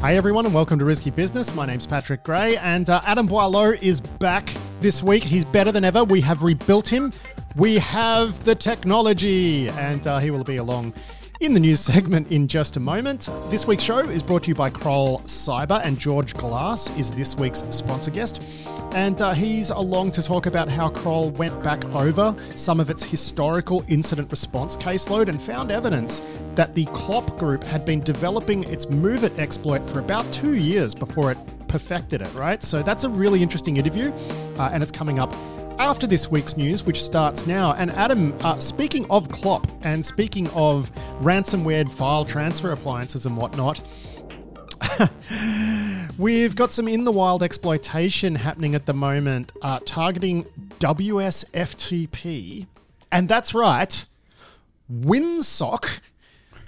Hey everyone, and welcome to Risky Business. My name's Patrick Gray, and uh, Adam Boileau is back this week. He's better than ever. We have rebuilt him. We have the technology, and uh, he will be along in the news segment in just a moment. This week's show is brought to you by Kroll Cyber, and George Glass is this week's sponsor guest. And uh, he's along to talk about how Kroll went back over some of its historical incident response caseload and found evidence that the Clop Group had been developing its MOVEit exploit for about two years before it perfected it, right? So that's a really interesting interview, uh, and it's coming up after this week's news, which starts now. And Adam, uh, speaking of Clop and speaking of ransomware file transfer appliances and whatnot, we've got some in the wild exploitation happening at the moment, uh, targeting WSFTP. And that's right, WinSock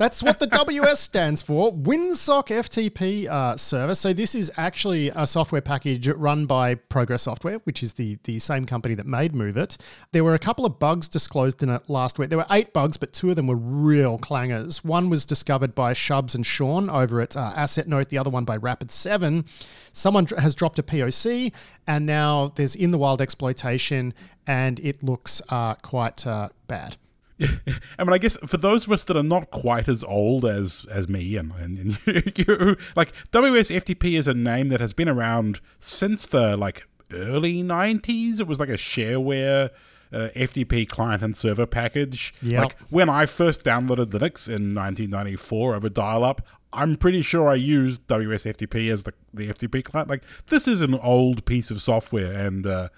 that's what the WS stands for WinSock FTP uh, server. So, this is actually a software package run by Progress Software, which is the, the same company that made MOVEit. There were a couple of bugs disclosed in it last week. There were eight bugs, but two of them were real clangers. One was discovered by Shubs and Sean over at uh, Assetnote, the other one by Rapid7. Someone has dropped a POC, and now there's in the wild exploitation, and it looks uh, quite uh, bad. I mean, I guess for those of us that are not quite as old as as me and, and, and you, like WSFTP is a name that has been around since the like early '90s. It was like a shareware uh, FTP client and server package. Yep. Like when I first downloaded Linux in 1994 over dial-up, I'm pretty sure I used WSFTP as the the FTP client. Like this is an old piece of software, and uh,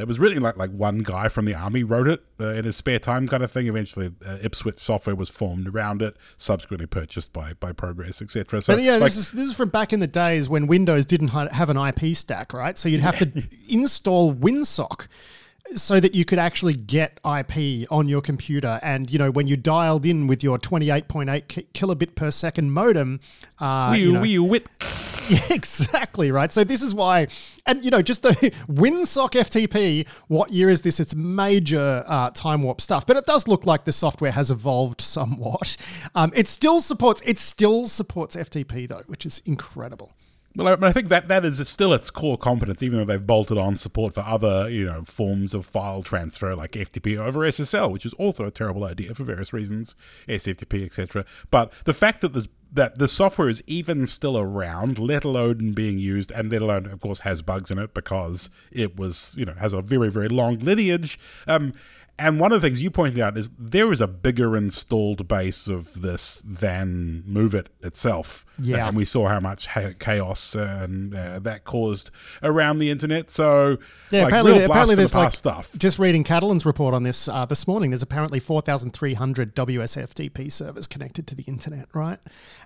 it was really like like one guy from the army wrote it uh, in his spare time, kind of thing. Eventually, uh, Ipswich software was formed around it, subsequently purchased by by Progress, etc. So but yeah, like, this is this is from back in the days when Windows didn't have an IP stack, right? So you'd have to install WinSock so that you could actually get IP on your computer. And you know, when you dialed in with your 28.8 kilobit per second modem, uh, you, know, wit. Yeah, exactly right. So this is why, and you know, just the WinSock FTP. What year is this? It's major uh, time warp stuff, but it does look like the software has evolved somewhat. Um, it still supports. It still supports FTP though, which is incredible. Well, I, I, think that that is still its core competence, even though they've bolted on support for other, you know, forms of file transfer like FTP over SSL, which is also a terrible idea for various reasons, SFTP, etc. But the fact that there's that the software is even still around, let alone being used, and let alone, of course, has bugs in it because it was, you know, has a very, very long lineage. Um, and one of the things you pointed out is there is a bigger installed base of this than MOVEit itself. Yeah. And we saw how much chaos and uh, that caused around the internet. So, yeah, like, apparently, apparently there's the like, stuff. Just reading Catalin's report on this uh, this morning, there's apparently 4,300 WSFTP servers connected to the internet, right?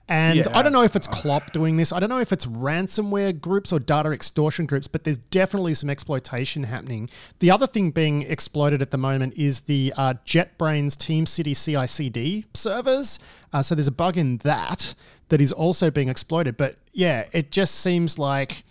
And yeah. I don't know if it's Clop doing this. I don't know if it's ransomware groups or data extortion groups, but there's definitely some exploitation happening. The other thing being exploited at the moment is the uh, JetBrains TeamCity CI/CD servers. Uh, so there's a bug in that that is also being exploited. But yeah, it just seems like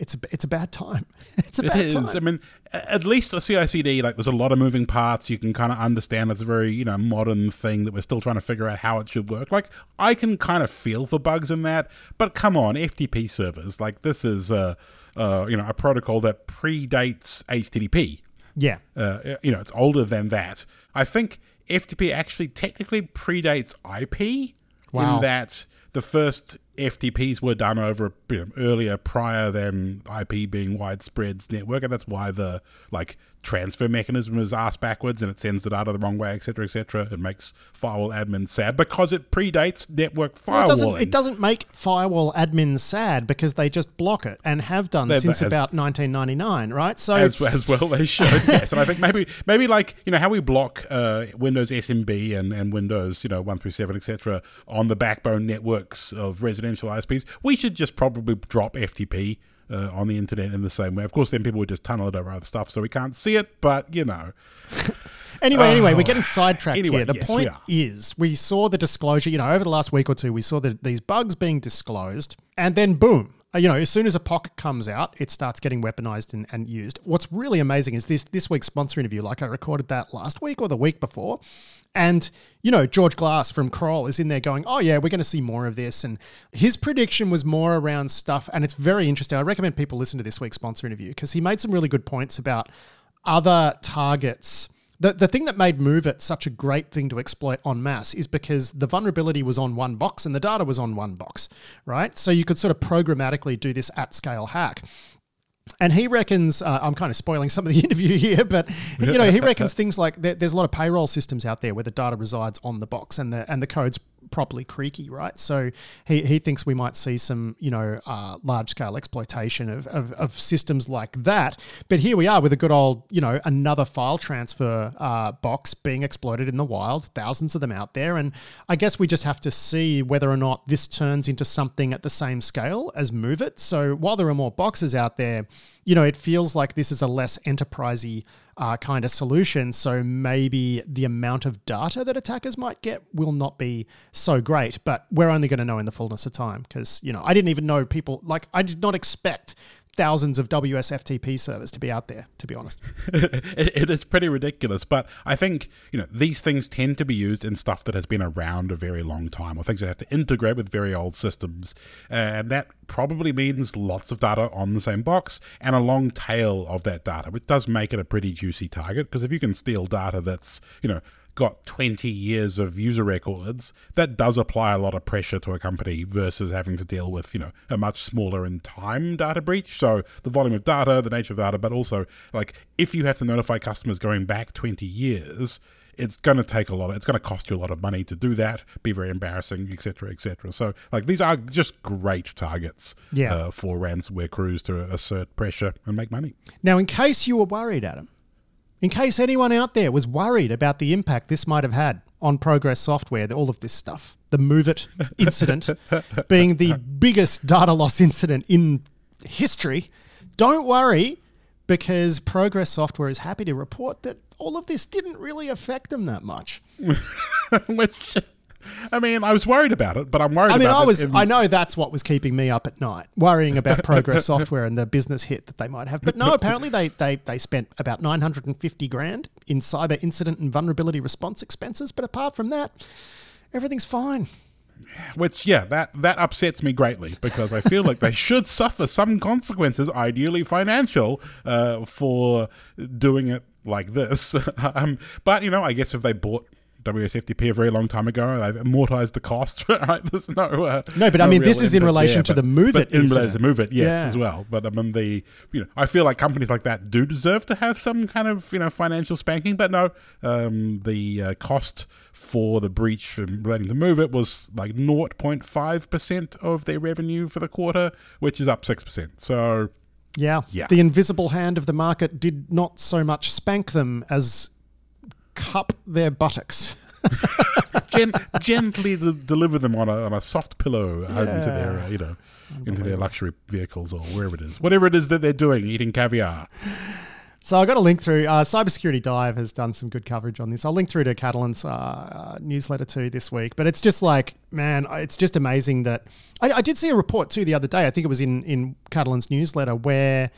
it's a it's a bad time. It's a bad it is. time. I mean, at least a CI/CD, like there's a lot of moving parts. You can kind of understand it's a very you know modern thing that we're still trying to figure out how it should work. Like I can kind of feel for bugs in that, but come on, FTP servers, like this is a uh, you know a protocol that predates HTTP. Yeah, uh, you know it's older than that. I think FTP actually technically predates IP wow. in that the first FTPs were done over you know, earlier, prior than IP being widespread network, and that's why the like transfer mechanism is asked backwards and it sends the data the wrong way, etc., etc. It makes firewall admins sad because it predates network firewalling. It, doesn't, it, doesn't, make firewall admins sad because they just block it and have done They're, since as, about 1999, right? So as, as well they should, yes. And I think maybe maybe like you know how we block uh, Windows SMB and, and Windows you know one through seven etc. on the backbone networks of residential ISPs, we should just probably drop FTP uh, on the internet in the same way. Of course, then people would just tunnel it over other stuff, so we can't see it. But you know. Anyway, anyway, we're getting sidetracked anyway, here. The yes, point we is, we saw the disclosure. You know, over the last week or two, we saw the, these bugs being disclosed, and then boom, Uh, you know, as soon as a POC comes out, it starts getting weaponized and, and used. What's really amazing is this this week's sponsor interview. Like I recorded that last week or the week before, and you know, George Glass from Kroll is in there going, "Oh yeah, we're going to see more of this." And his prediction was more around stuff, and it's very interesting. I recommend people listen to this week's sponsor interview because he made some really good points about other targets the, the thing that made MOVEit such a great thing to exploit en masse is because the vulnerability was on one box and the data was on one box, right? So you could sort of programmatically do this at scale hack. And he reckons, uh, I'm kind of spoiling some of the interview here, but you know, he reckons things like there, there's a lot of payroll systems out there where the data resides on the box and the and the code's properly creaky, right? So he, he thinks we might see some, you know, uh, large scale exploitation of, of, of, systems like that. But here we are with a good old, you know, another file transfer uh, box being exploited in the wild, thousands of them out there. And I guess we just have to see whether or not this turns into something at the same scale as MOVEit. So while there are more boxes out there, you know, it feels like this is a less enterprisey uh, kind of solution. So maybe the amount of data that attackers might get will not be so great, but we're only going to know in the fullness of time because, you know, I didn't even know people, like, I did not expect thousands of WSFTP servers to be out there, to be honest. it, it is pretty ridiculous. But I think, you know, these things tend to be used in stuff that has been around a very long time or things that have to integrate with very old systems. and that probably means lots of data on the same box and a long tail of that data, which does make it a pretty juicy target because if you can steal data that's, you know, got 20 years of user records, that does apply a lot of pressure to a company versus having to deal with, you know, a much smaller in time data breach. So the volume of data, the nature of data, but also like if you have to notify customers going back 20 years, it's going to take a lot of, it's going to cost you a lot of money to do that be very embarrassing etc etc so like these are just great targets yeah. uh, for ransomware crews to assert pressure and make money now in case you were worried adam in case anyone out there was worried about the impact this might have had on Progress Software, all of this stuff, the MOVEit incident being the biggest data loss incident in history, don't worry because Progress Software is happy to report that all of this didn't really affect them that much. Which I mean, I was worried about it, but I'm worried. I mean, I was. In- I know that's what was keeping me up at night, worrying about Progress Software and the business hit that they might have. But no, apparently they they they spent about 950 grand in cyber incident and vulnerability response expenses. But apart from that, everything's fine. Which, yeah, that that upsets me greatly because I feel like they should suffer some consequences, ideally financial, uh, for doing it like this. um, but you know, I guess if they bought WSFTP a very long time ago. They've amortized the cost, right? There's no uh, no, but no I mean, this is in relation there, to the MOVEit. In relation to move it, yes, yeah. as well. But I mean, the you know, I feel like companies like that do deserve to have some kind of you know financial spanking. But no, um, the uh, cost for the breach relating to move it was like 0.5 percent of their revenue for the quarter, which is up six percent. So. Yeah. yeah, the invisible hand of the market did not so much spank them as cup their buttocks. Gen- gently deliver them on a, on a soft pillow yeah. into their, uh, you know, into their luxury vehicles or wherever it is, whatever it is that they're doing, eating caviar. So I got a link through. Uh, Cybersecurity Dive has done some good coverage on this. I'll link through to Catalin's uh, uh, newsletter too this week. But it's just like, man, it's just amazing that I, I, did see a report too the other day. I think it was in in Catalin's newsletter where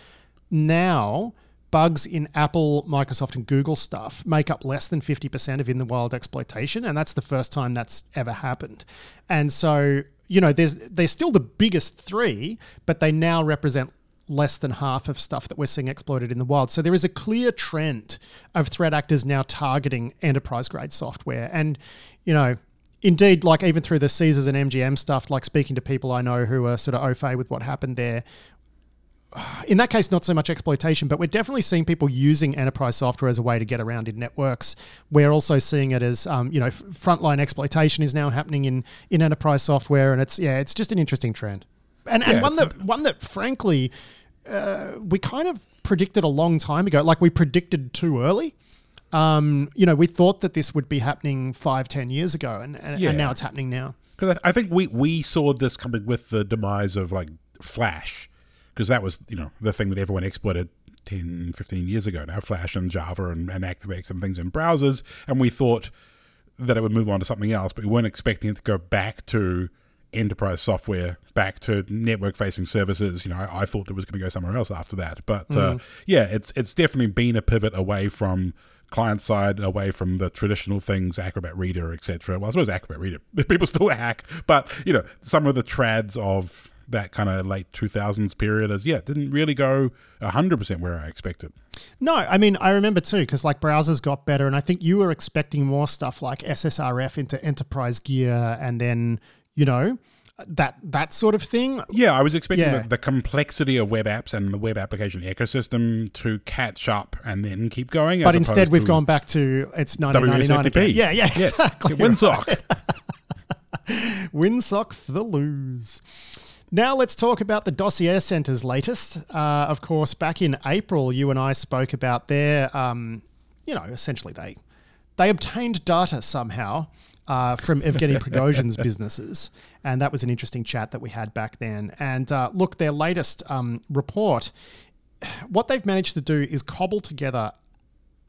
now bugs in Apple, Microsoft, and Google stuff make up less than 50% of in the wild exploitation. And that's the first time that's ever happened. And so, you know, there's they're still the biggest three, but they now represent less than half of stuff that we're seeing exploited in the wild. So there is a clear trend of threat actors now targeting enterprise grade software. And, you know, indeed, like even through the Caesars and MGM stuff, like speaking to people I know who are sort of au fait with what happened there, in that case, not so much exploitation, but we're definitely seeing people using enterprise software as a way to get around in networks. We're also seeing it as, um, you know, frontline exploitation is now happening in in enterprise software, and it's yeah, it's just an interesting trend, and and one that a- one that frankly, uh, we kind of predicted a long time ago. Like we predicted too early. Um, you know, we thought that this would be happening five, ten years ago, and and, yeah. and now it's happening now. Because I think we we saw this coming with the demise of like Flash because that was you know the thing that everyone exploited 10, 15 years ago now, Flash and Java and, and ActiveX and things in browsers, and we thought that it would move on to something else, but we weren't expecting it to go back to enterprise software back to network facing services. You know, I, I thought it was going to go somewhere else after that, but uh, yeah, it's it's definitely been a pivot away from client side, away from the traditional things, Acrobat Reader, etc. Well, I suppose Acrobat Reader people still hack, but you know, some of the trads of that kind of late 2000s period as yeah it didn't really go 100% where i expected No, I mean I remember too because like browsers got better, and I think you were expecting more stuff like SSRF into enterprise gear, and then you know that that sort of thing. Yeah, I was expecting Yeah. the, the complexity of web apps and the web application ecosystem to catch up and then keep going. But instead, we've gone back to it's 1999 again. WSFTP. Yeah, yeah, Yes. exactly. Windsock. Windsock for the lose. Now let's talk about the Dossier Center's latest. Uh, of course, back in April, you and I spoke about their, um, you know, essentially they they obtained data somehow uh, from Evgeny Prigozhin's businesses, and that was an interesting chat that we had back then. And uh, look, their latest um, report, what they've managed to do is cobble together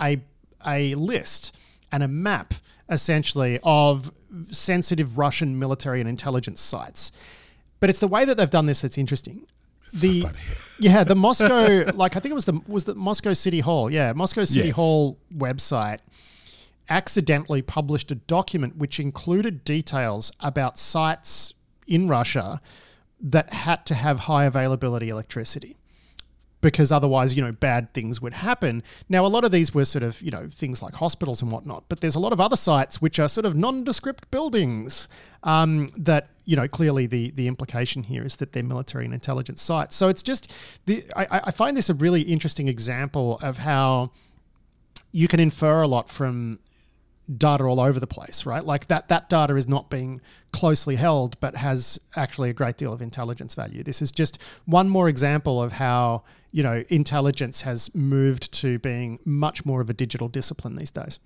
a a list and a map essentially of sensitive Russian military and intelligence sites. But it's the way that they've done this that's interesting. the funny. yeah, the Moscow like I think it was the was the Moscow City Hall. Yeah, Moscow City Yes. Hall website accidentally published a document which included details about sites in Russia that had to have high availability electricity because otherwise, you know, bad things would happen. Now, a lot of these were sort of, you know, things like hospitals and whatnot, but there's a lot of other sites which are sort of nondescript buildings um, that, you know, clearly the the implication here is that they're military and intelligence sites. So it's just, the, I, I find this a really interesting example of how you can infer a lot from data all over the place, right? Like that that data is not being closely held, but has actually a great deal of intelligence value. This is just one more example of how you know intelligence has moved to being much more of a digital discipline these days.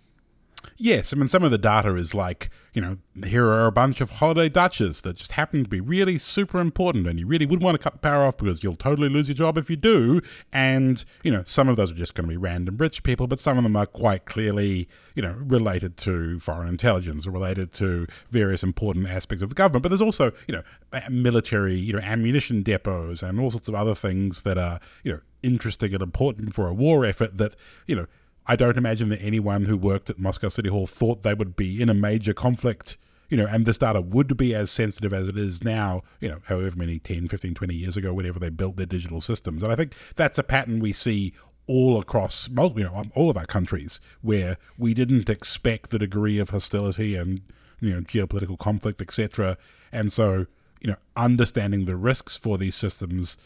Yes, I mean, some of the data is like, you know, here are a bunch of holiday dachas that just happen to be really super important, and you really would want to cut the power off because you'll totally lose your job if you do. And, you know, some of those are just going to be random rich people, but some of them are quite clearly, you know, related to foreign intelligence or related to various important aspects of the government. But there's also, you know, military, you know, ammunition depots and all sorts of other things that are, you know, interesting and important for a war effort that, you know, I don't imagine that anyone who worked at Moscow City Hall thought they would be in a major conflict, you know, and this data would be as sensitive as it is now, you know, however many 10, 15, 20 years ago, whenever they built their digital systems. And I think that's a pattern we see all across you know, um, all of our countries where we didn't expect the degree of hostility and, you know, geopolitical conflict, etc. And so, you know, understanding the risks for these systems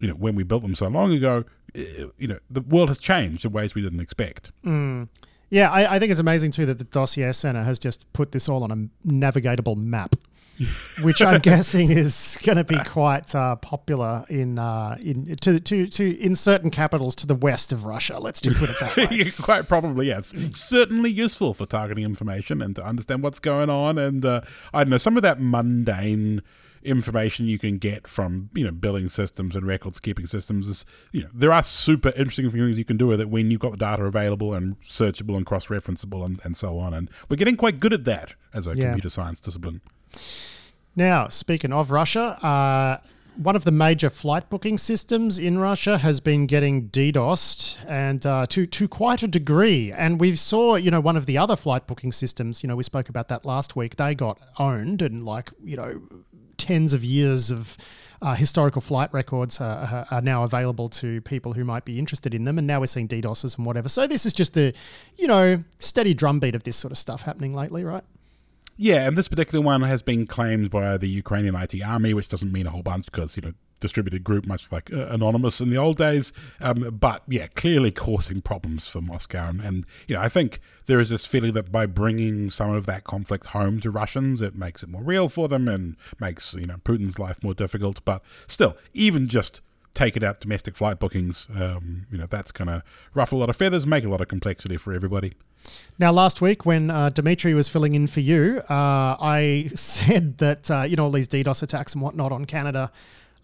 you know, when we built them so long ago, you know, the world has changed in ways we didn't expect. Yeah, I, I think it's amazing too that the Dossier Center has just put this all on a navigatable map, which I'm guessing is going to be quite uh, popular in uh, in to, to to in certain capitals to the west of Russia. Let's just put it that way. Quite probably, yes. Certainly useful for targeting information and to understand what's going on. And uh, I don't know, some of that mundane information you can get from you know billing systems and records keeping systems is you know there are super interesting things you can do with it when you've got the data available and searchable and cross referenceable and, and so on and we're getting quite good at that as a Yeah. computer science discipline Now, speaking of Russia, uh, one of the major flight booking systems in Russia has been getting DDoSed, and uh, to to quite a degree. And we saw, you know, one of the other flight booking systems. You know, we spoke about that last week. They got owned, and like, you know, tens of years of uh, historical flight records are, are now available to people who might be interested in them. And now we're seeing DDoSes and whatever. So this is just the, you know, steady drumbeat of this sort of stuff happening lately, right? Yeah, and this particular one has been claimed by the Ukrainian IT army, which doesn't mean a whole bunch because, you know, distributed group, much like uh, Anonymous in the old days. Um, but yeah, clearly causing problems for Moscow. And, and, you know, I think there is this feeling that by bringing some of that conflict home to Russians, it makes it more real for them and makes, you know, Putin's life more difficult. But still, even just taking out domestic flight bookings, um, you know, that's going to ruffle a lot of feathers, make a lot of complexity for everybody. Now, last week when uh, Dimitri was filling in for you, uh, I said that uh, you know all these DDoS attacks and whatnot on Canada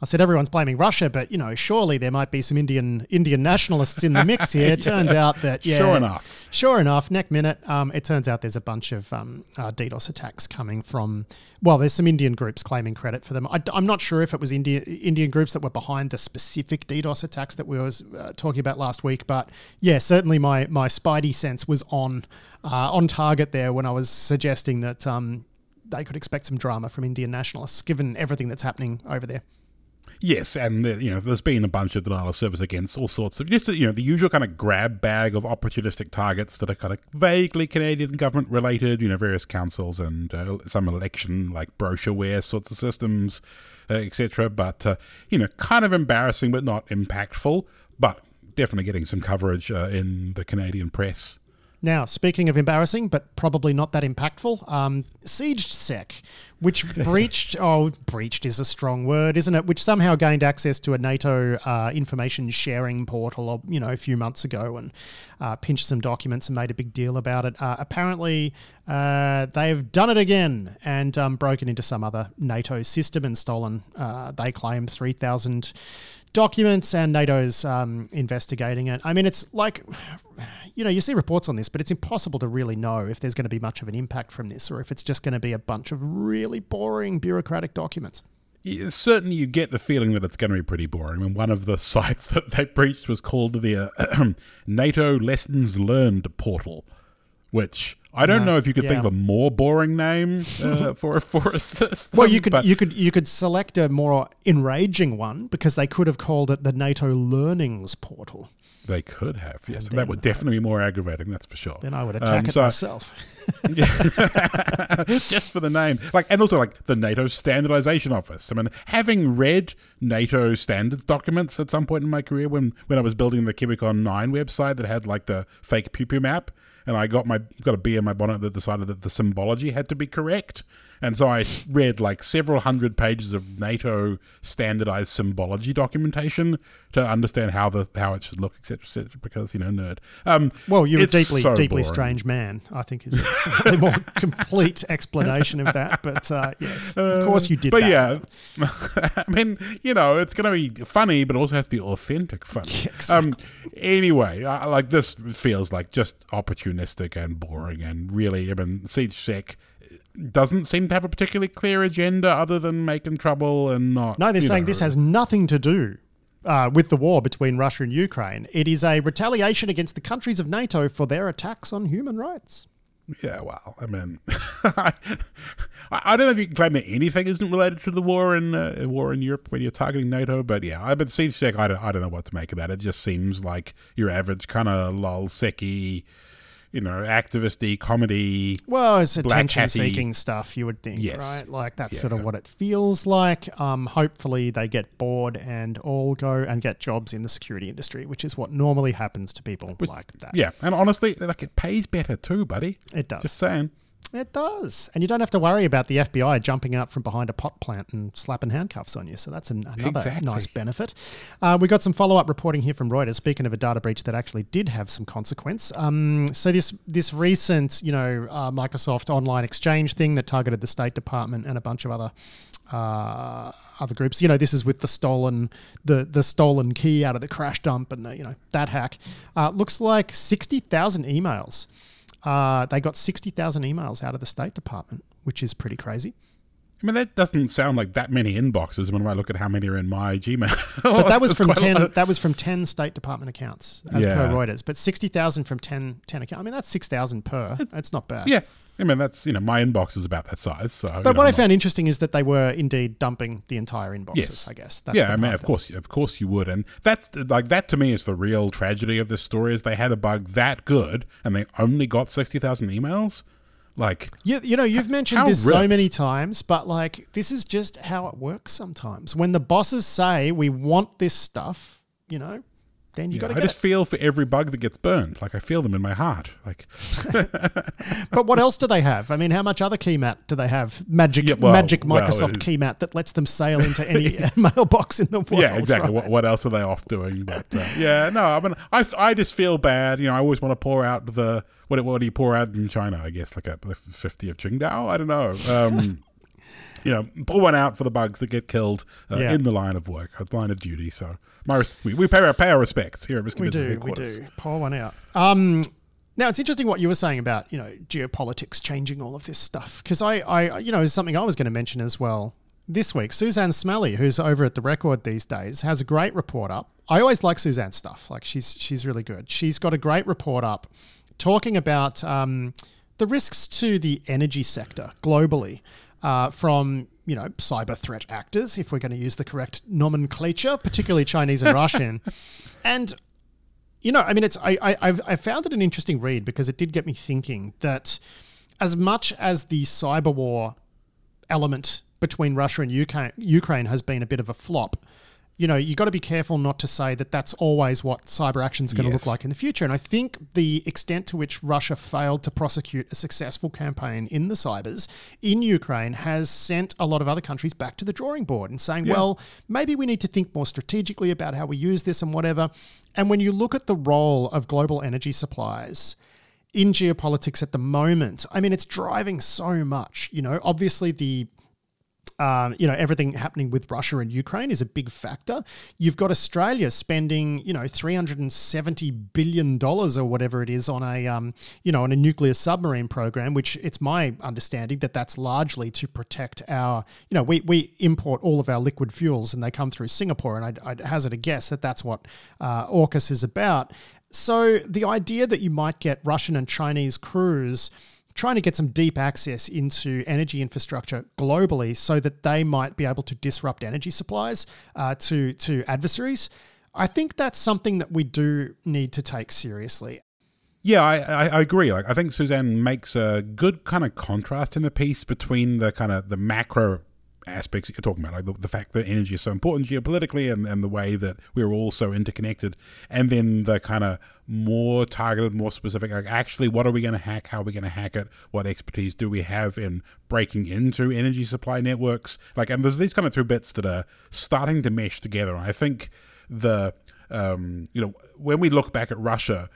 I said everyone's blaming Russia, but you know, surely there might be some Indian Indian nationalists in the mix here. It turns out that yeah, Sure enough. sure enough, neck minute, um, it turns out there's a bunch of um, uh, DDoS attacks coming from. Well, there's some Indian groups claiming credit for them. I, am not sure if it was India, Indian groups that were behind the specific DDoS attacks that we was uh, talking about last week, but yeah, certainly my my spidey sense was on uh, on target there when I was suggesting that. Um, they could expect some drama from Indian nationalists, given everything that's happening over there. Yes, and uh, you know, there's been a bunch of denial of service against all sorts of just you know the usual kind of grab bag of opportunistic targets that are kind of vaguely Canadian government related. You know, various councils and uh, some election like brochureware sorts of systems, uh, etc. But uh, you know, kind of embarrassing, but not impactful. But definitely getting some coverage uh, in the Canadian press. Now, speaking of embarrassing, but probably not that impactful, um, SiegeSec, which breached, oh, breached is a strong word, isn't it? Which somehow gained access to a NATO uh, information sharing portal, you know, a few months ago and uh, pinched some documents and made a big deal about it. Uh, apparently, uh, they've done it again and um, broken into some other NATO system and stolen, uh, they claim, 3,000 documents and NATO's um, investigating it. I mean, it's like, you know, you see reports on this, but it's impossible to really know if there's going to be much of an impact from this or if it's just going to be a bunch of really boring bureaucratic documents. Yeah, certainly, you get the feeling that it's going to be pretty boring. I mean, one of the sites that they breached was called the uh, NATO Lessons Learned Portal, which I don't No, know if you could think of a more boring name uh, for for a system. Well, you could you could you could select a more enraging one because they could have called it the NATO Learnings Portal. they could have. Yes, that would definitely be more aggravating. That's for sure. Then I would attack Um, it myself. just for the name. Like, and also like the NATO Standardization Office. I mean, having read NATO standards documents at some point in my career, when when I was building the Kiwicon Nine website that had like the fake pew pew map, and I got my got a in my bonnet that decided that the symbology had to be correct. And so I read like several hundred pages of NATO standardized symbology documentation to understand how the how it should look, etc., etc. Because you know, nerd. Um, Well, you're a deeply, so deeply boring. strange man. I think is a more complete explanation of that. But uh, yes, of course you did. But that. yeah, I mean, you know, it's going to be funny, but also has to be authentic funny. Um, anyway, uh, like this feels like just opportunistic and boring, and really, I mean, Siege Sec doesn't seem to have a particularly clear agenda other than making trouble and not. No, they're saying know, this has nothing to do uh, with the war between Russia and Ukraine. It is a retaliation against the countries of NATO for their attacks on human rights. Yeah, well, I mean, I, I don't know if you can claim that anything isn't related to the war in uh, war in Europe when you're targeting NATO, but yeah, I but Siege Sec, I don't, I don't know what to make of that. It just seems like your average kind of lol secky, you know, activisty comedy. Well, it's attention-seeking stuff, you would think, Yes. right? Like that's Yeah. sort of what it feels like. Um, hopefully, they get bored and all go and get jobs in the security industry, which is what normally happens to people like that. Yeah, and honestly, like it pays better too, buddy. It does. Just saying. It does. And you don't have to worry about the FBI jumping out from behind a pot plant and slapping handcuffs on you. So that's an, another Exactly. nice benefit. Uh, we got some follow up reporting here from Reuters. Speaking of a data breach that actually did have some consequence. Um, so this this recent, you know, uh, Microsoft online exchange thing that targeted the State Department and a bunch of other. Uh, other groups, you know, this is with the stolen the the stolen key out of the crash dump, and uh, you know that hack. Uh, looks like sixty thousand emails uh, they got 60,000 emails out of the State Department, which is pretty crazy. I mean, that doesn't sound like that many inboxes when I look at how many are in my Gmail. But that was from 10 that was from 10 State Department accounts as per Reuters. But 60,000 from 10 10 accounts. I mean that's 6,000 per. That's not bad. Yeah, I mean that's you know my inbox is about that size. So, you But know, what I I'm not- found interesting is that they were indeed dumping the entire inboxes, Yes. I guess. That's yeah, I mean, of that- course, of course you would, and that's like that to me is the real tragedy of this story. Is they had a bug that good, and they only got sixty thousand emails. Like, You, you know, you've mentioned this so many times, but like this is just how it works sometimes. When the bosses say we want this stuff, you know, then you yeah, got to I just feel for every bug that gets burned. Like I feel them in my heart. Like, But what else do they have? I mean, how much other key mat do they have? Magic, Yeah, well- magic Microsoft it- key mat that lets them sail into any mailbox in the world. yeah, exactly. right? What, what else are they off doing? But uh, yeah, no, I mean, I, I just feel bad. You know, I always want to pour out the what what do you pour out in China? I guess like a, fifty of Qingdao. I don't know. Um, you know, pull one out for the bugs that get killed uh, Yeah. in the line of work, the line of duty. So, my we, we pay our pay our respects here at Risky we do, we do. Pour one out. Um, now it's interesting what you were saying about you know geopolitics changing all of this stuff because I, I, you know, is something I was going to mention as well this week. Suzanne Smalley, who's over at the Record these days, has a great report up. I always like Suzanne's stuff. Like she's she's really good. She's got a great report up talking about um, the risks to the energy sector globally uh, from you know cyber threat actors, if we're going to use the correct nomenclature, particularly Chinese and Russian, and you know, I mean, it's I, I I've, I found it an interesting read because it did get me thinking that as much as the cyber war element between Russia and UK, Ukraine has been a bit of a flop. You know, you got to be careful not to say that that's always what cyber action is going to Yes. look like in the future. And I think the extent to which Russia failed to prosecute a successful campaign in the cybers in Ukraine has sent a lot of other countries back to the drawing board and saying, Yeah. well, maybe we need to think more strategically about how we use this and whatever. And when you look at the role of global energy supplies, in geopolitics at the moment, I mean, it's driving so much. You know, obviously the um, you know everything happening with Russia and Ukraine is a big factor. You've got Australia spending you know three hundred and seventy billion dollars or whatever it is on a um, you know on a nuclear submarine program, which it's my understanding that that's largely to protect our you know we we import all of our liquid fuels and they come through Singapore, and I'd, I'd hazard a guess that that's what uh, AUKUS is about. So the idea that you might get Russian and Chinese crews trying to get some deep access into energy infrastructure globally so that they might be able to disrupt energy supplies uh, to to adversaries. I think that's something that we do need to take seriously. Yeah, I, I, I agree. Like, I think Suzanne makes a good kind of contrast in the piece between the kind of the macro aspects that you're talking about, like the, the fact that energy is so important geopolitically and, and the way that we're all so interconnected, and then the kind of more targeted, more specific, like actually, what are we going to hack? How are we going to hack it? What expertise do we have in breaking into energy supply networks? Like, and there's these kind of two bits that are starting to mesh together. I think the, um, you know, when we look back at Russia,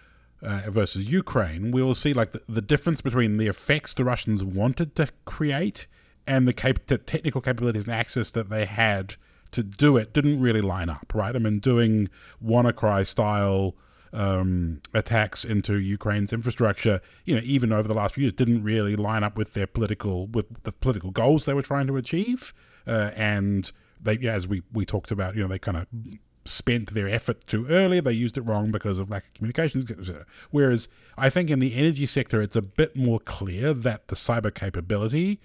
uh, versus Ukraine, we will see like the, the difference between the effects the Russians wanted to create and the, cap- the technical capabilities and access that they had to do it didn't really line up, right? I mean, doing WannaCry style um, attacks into Ukraine's infrastructure, you know, even over the last few years, didn't really line up with their political with the political goals they were trying to achieve, uh, and they, yeah, as we we talked about, you know, they kind of spent their effort too early. They used it wrong because of lack of communications. Whereas I think in the energy sector, it's a bit more clear that the cyber capability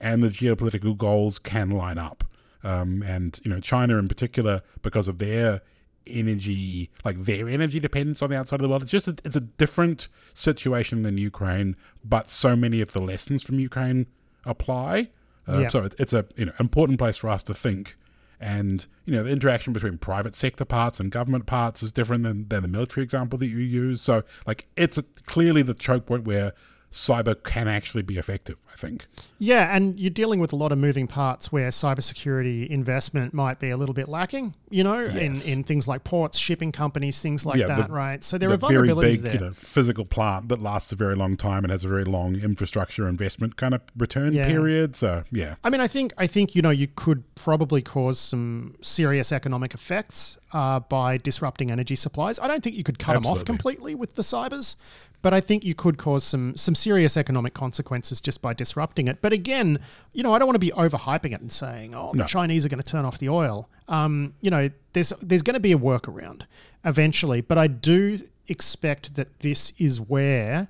and the geopolitical goals can line up. Um, and you know, China in particular, because of their energy, like their energy dependence on the outside of the world, it's just a, it's a different situation than Ukraine. But so many of the lessons from Ukraine apply. Uh, Yeah. So it's, it's a you know important place for us to think. And you know the interaction between private sector parts and government parts is different than, than the military example that you use. So like it's a, clearly the choke point where cyber can actually be effective. I think. Yeah, and you're dealing with a lot of moving parts where cybersecurity investment might be a little bit lacking, you know, Yes. in, in things like ports, shipping companies, things like Yeah, that, the- right? So there the are very vulnerabilities big, there. you know, physical plant that lasts a very long time and has a very long infrastructure investment kind of return Yeah. period. So yeah, I mean, I think I think you know you could probably cause some serious economic effects uh, by disrupting energy supplies. I don't think you could cut them off completely with the cybers, but I think you could cause some some serious economic consequences just by disrupting it. But again, you know, I don't want to be overhyping it and saying, "Oh, the Chinese are going to turn off the oil." Um, you know, there's there's going to be a workaround eventually, but I do expect that this is where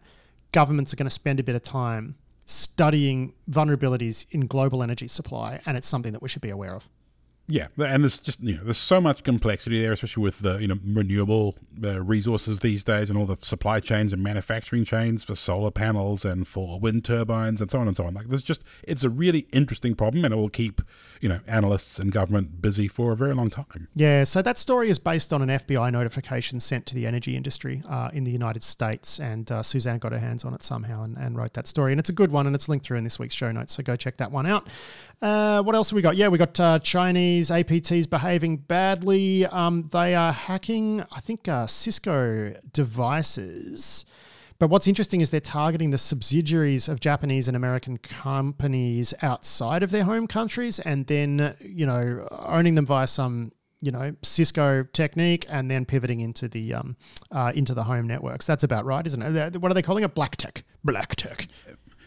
governments are going to spend a bit of time studying vulnerabilities in global energy supply, and it's something that we should be aware of. Yeah, and there's just you know there's so much complexity there, especially with the you know renewable uh, resources these days and all the supply chains and manufacturing chains for solar panels and for wind turbines and so on and so on. Like there's just it's a really interesting problem, and it will keep you know analysts and government busy for a very long time. Yeah, so that story is based on an FBI notification sent to the energy industry uh, in the United States, and uh, Suzanne got her hands on it somehow and, and wrote that story. And it's a good one, and it's linked through in this week's show notes, so go check that one out. Uh, what else have we got? Yeah, we got uh, Chinese APTs behaving badly. Um, they are hacking, I think, uh, Cisco devices But what's interesting is they're targeting the subsidiaries of Japanese and American companies outside of their home countries, and then you know owning them via some you know Cisco technique, and then pivoting into the um, uh, into the home networks. That's about right, isn't it? What are they calling it? BlackTech. Black tech.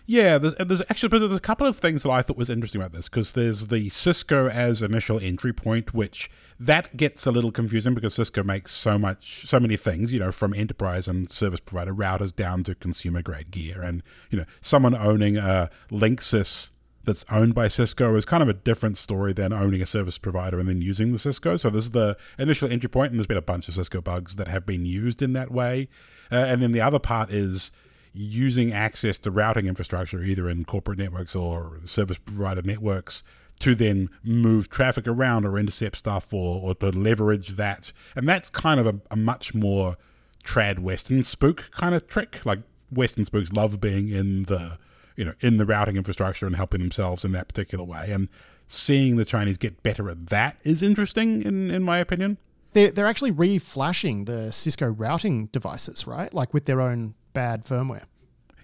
Yeah, there's, there's actually there's a couple of things that I thought was interesting about this because there's the Cisco as initial entry point, which that gets a little confusing because Cisco makes so much, so many things, you know, from enterprise and service provider routers down to consumer grade gear, and you know, someone owning a Linksys that's owned by Cisco is kind of a different story than owning a service provider and then using the Cisco. So this is the initial entry point, and there's been a bunch of Cisco bugs that have been used in that way, uh, and then the other part is using access to routing infrastructure, either in corporate networks or service provider networks, to then move traffic around or intercept stuff or, or to leverage that. And that's kind of a, a much more trad Western spook kind of trick. Like Western spooks love being in the you know in the routing infrastructure and helping themselves in that particular way. And seeing the Chinese get better at that is interesting, in in my opinion. They're, they're actually re-flashing the Cisco routing devices, right? Like with their own bad firmware.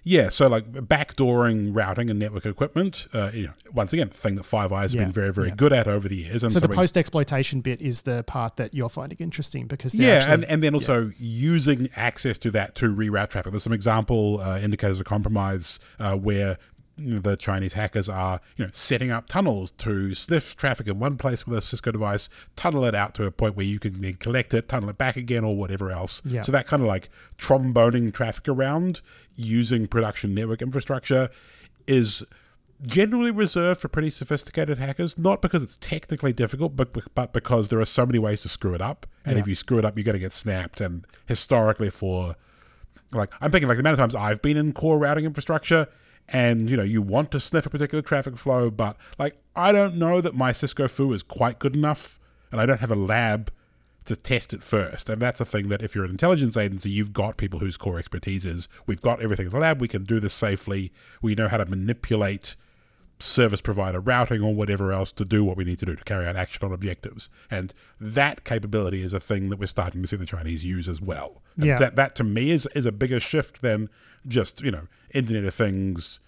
Yeah, so like backdooring routing and network equipment, uh, you know, once again, thing that Five Eyes yeah, has been very, very yeah. good at over the years. And so, so the post exploitation bit is the part that you're finding interesting because yeah, actually, and, and then also yeah. using access to that to reroute traffic. There's some example uh, indicators of compromise uh, where the Chinese hackers are, you know, setting up tunnels to sniff traffic in one place with a Cisco device, tunnel it out to a point where you can then collect it, tunnel it back again, or whatever else. Yeah. So that kind of like tromboning traffic around using production network infrastructure is generally reserved for pretty sophisticated hackers, not because it's technically difficult, but but because there are so many ways to screw it up, and yeah. if you screw it up, you're going to get snapped. And historically, for like I'm thinking like the amount of times I've been in core routing infrastructure and you know you want to sniff a particular traffic flow but like i don't know that my cisco foo is quite good enough and i don't have a lab to test it first. And that's a thing that if you're an intelligence agency you've got people whose core expertise is we've got everything in the lab we can do this safely we know how to manipulate service provider routing or whatever else to do what we need to do to carry out action on objectives. And that capability is a thing that we're starting to see the chinese use as well. And yeah. that that to me is is a bigger shift than just you know Internet of Things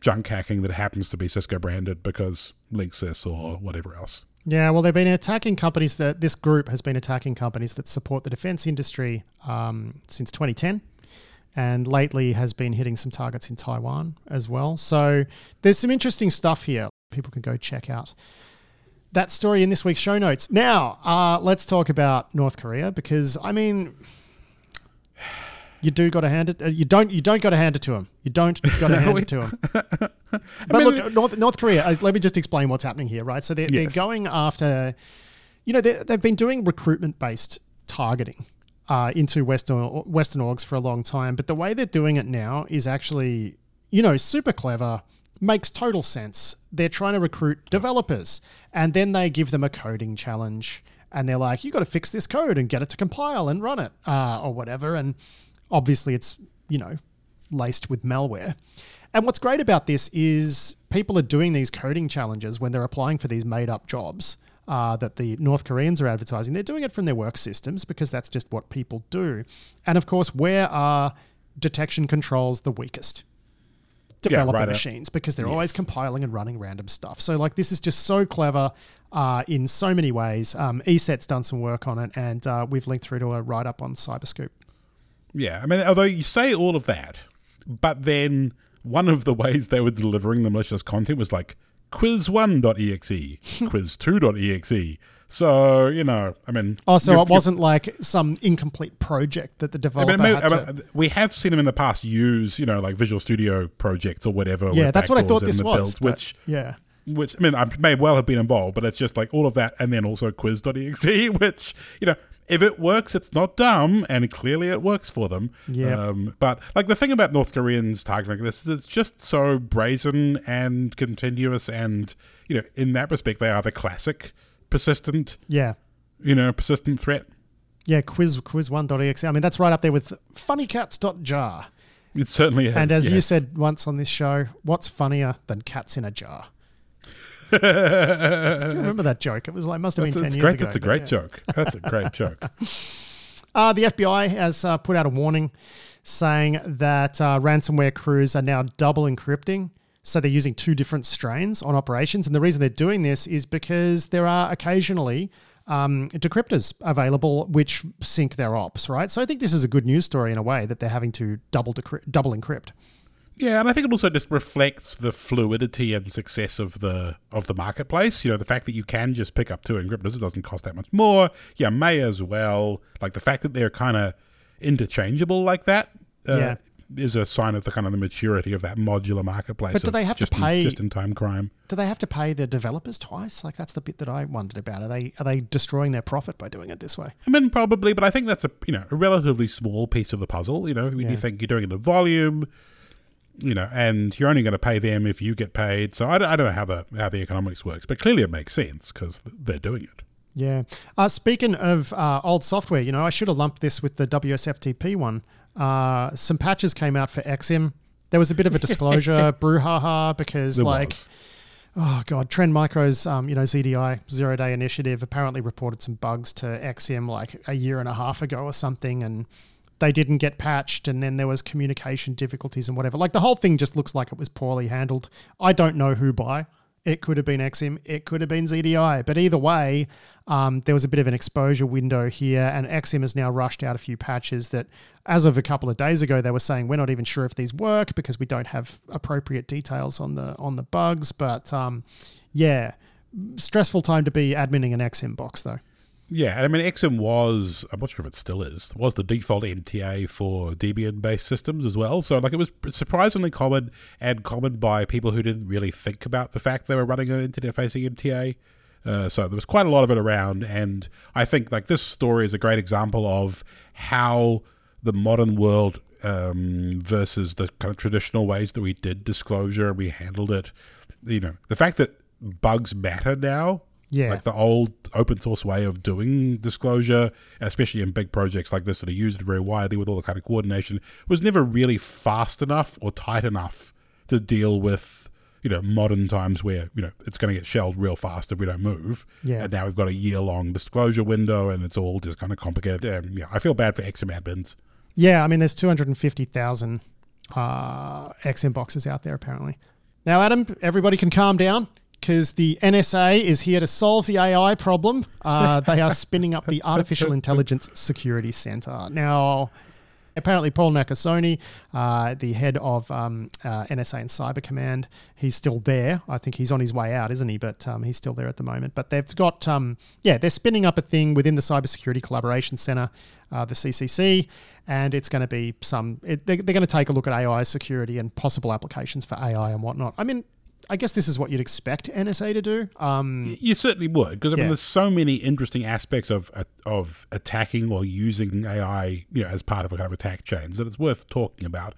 junk hacking that happens to be Cisco branded because Linksys or whatever else. Yeah, well, they've been attacking companies that this group has been attacking companies that support the defense industry um, since 2010, and lately has been hitting some targets in Taiwan as well. So there's some interesting stuff here. People can go check out that story in this week's show notes. Now, uh, let's talk about North Korea because I mean you do got to hand it. Uh, you don't. You don't got to hand it to him. You don't got to hand it to him. but mean, look, North, North Korea. Uh, let me just explain what's happening here, right? So they're, yes. they're going after. You know, they've been doing recruitment based targeting uh, into Western Western orgs for a long time, but the way they're doing it now is actually, you know, super clever. Makes total sense. They're trying to recruit developers, and then they give them a coding challenge and they're like, you got to fix this code and get it to compile and run it uh, or whatever. And obviously it's, you know, laced with malware. And what's great about this is people are doing these coding challenges when they're applying for these made up jobs uh, that the North Koreans are advertising. They're doing it from their work systems because that's just what people do. And of course, where are detection controls the weakest? Developer yeah, right machines because they're yes. always compiling and running random stuff. So, like, this is just so clever uh, in so many ways. Um, ESET's done some work on it, and uh, we've linked through to a write up on Cyberscoop. Yeah, I mean, although you say all of that, but then one of the ways they were delivering the malicious content was like quiz1.exe, quiz2.exe. So, you know, I mean. Oh, also, it wasn't like some incomplete project that the developer I mean, had I mean, We have seen them in the past use, you know, like Visual Studio projects or whatever. Yeah, that's what I thought this was. Build, which, yeah which I mean, I may well have been involved, but it's just like all of that, and then also quiz.exe, which you know if it works, it's not dumb, and clearly it works for them. Yeah. Um, but like the thing about North Koreans targeting this is it's just so brazen and continuous, and you know, in that respect, they are the classic persistent. Yeah. You know, persistent threat. Yeah, quiz quiz1.exe. I mean, that's right up there with funnycats.jar. It certainly is. And as yes. you said once on this show, what's funnier than cats in a jar? Do you remember that joke? It was like must have been that's, ten years great. ago. That's a great yeah. joke. That's a great joke. Uh, the FBI has uh, put out a warning saying that uh, ransomware crews are now double encrypting. So they're using two different strains on operations. And the reason they're doing this is because there are occasionally um, decryptors available which sink their ops, right? So I think this is a good news story in a way that they're having to double decry- double encrypt. Yeah, and I think it also just reflects the fluidity and success of the of the marketplace. You know, the fact that you can just pick up two encryptors, it doesn't cost that much more. Yeah, may as well. Like the fact that they're kind of interchangeable like that. Uh, Yeah. Is a sign of the kind of the maturity of that modular marketplace. But do they have to just in- pay- just in time crime? Do they have to pay the developers twice? Like that's the bit that I wondered about. Are they are they destroying their profit by doing it this way? I mean, probably, but I think that's a you know a relatively small piece of the puzzle. You know, when Yeah. you think you're doing it in volume, you know, and you're only going to pay them if you get paid. So I don't, I don't know how the how the economics works, but clearly it makes sense because they're doing it. Yeah. Uh, speaking of uh, old software, you know, I should have lumped this with the WS_FTP one. Uh, some patches came out for Exim. There was a bit of a disclosure brouhaha because, There like, was. oh god, Trend Micro's um, you know ZDI zero day initiative apparently reported some bugs to Exim like a year and a half ago or something, and they didn't get patched, and then there was communication difficulties and whatever. Like the whole thing just looks like it was poorly handled. I don't know who by. It could have been Exim, it could have been ZDI, but either way, um, there was a bit of an exposure window here, and Exim has now rushed out a few patches that, as of a couple of days ago, they were saying we're not even sure if these work because we don't have appropriate details on the on the bugs. But um, yeah, stressful time to be adminning an Exim box though. Yeah, I mean, Exim was, I'm not sure if it still is, was the default MTA for Debian based systems as well. So, like, it was surprisingly common and common by people who didn't really think about the fact they were running an internet facing MTA. Uh, so, there was quite a lot of it around. And I think, like, this story is a great example of how the modern world um, versus the kind of traditional ways that we did disclosure and we handled it. You know, the fact that bugs matter now Yeah. like the old open source way of doing disclosure, especially in big projects like this that are used very widely with all the kind of coordination, was never really fast enough or tight enough to deal with, you know, modern times where, you know, it's going to get shelled real fast if we don't move. Yeah. And now we've got a year long disclosure window and it's all just kind of complicated. And yeah, I feel bad for Exim admins. Yeah, I mean, there's 250,000 uh, Exim boxes out there apparently. Now, Adam, everybody can calm down because the NSA is here to solve the AI problem. Uh, they are spinning up the Artificial Intelligence Security Center. Now, apparently, Paul Nakasone, uh, the head of um, uh, NSA and Cyber Command, he's still there. I think he's on his way out, isn't he? But um, he's still there at the moment. But they've got, um, yeah, they're spinning up a thing within the Cybersecurity Collaboration Center, uh, the CCC, and it's going to be some. It, they, they're going to take a look at AI security and possible applications for AI and whatnot. I mean, I guess this is what you'd expect NSA to do. Um, You certainly would, because I mean, Yeah. there's so many interesting aspects of of attacking or using AI, you know, as part of a kind of attack chains that it's worth talking about.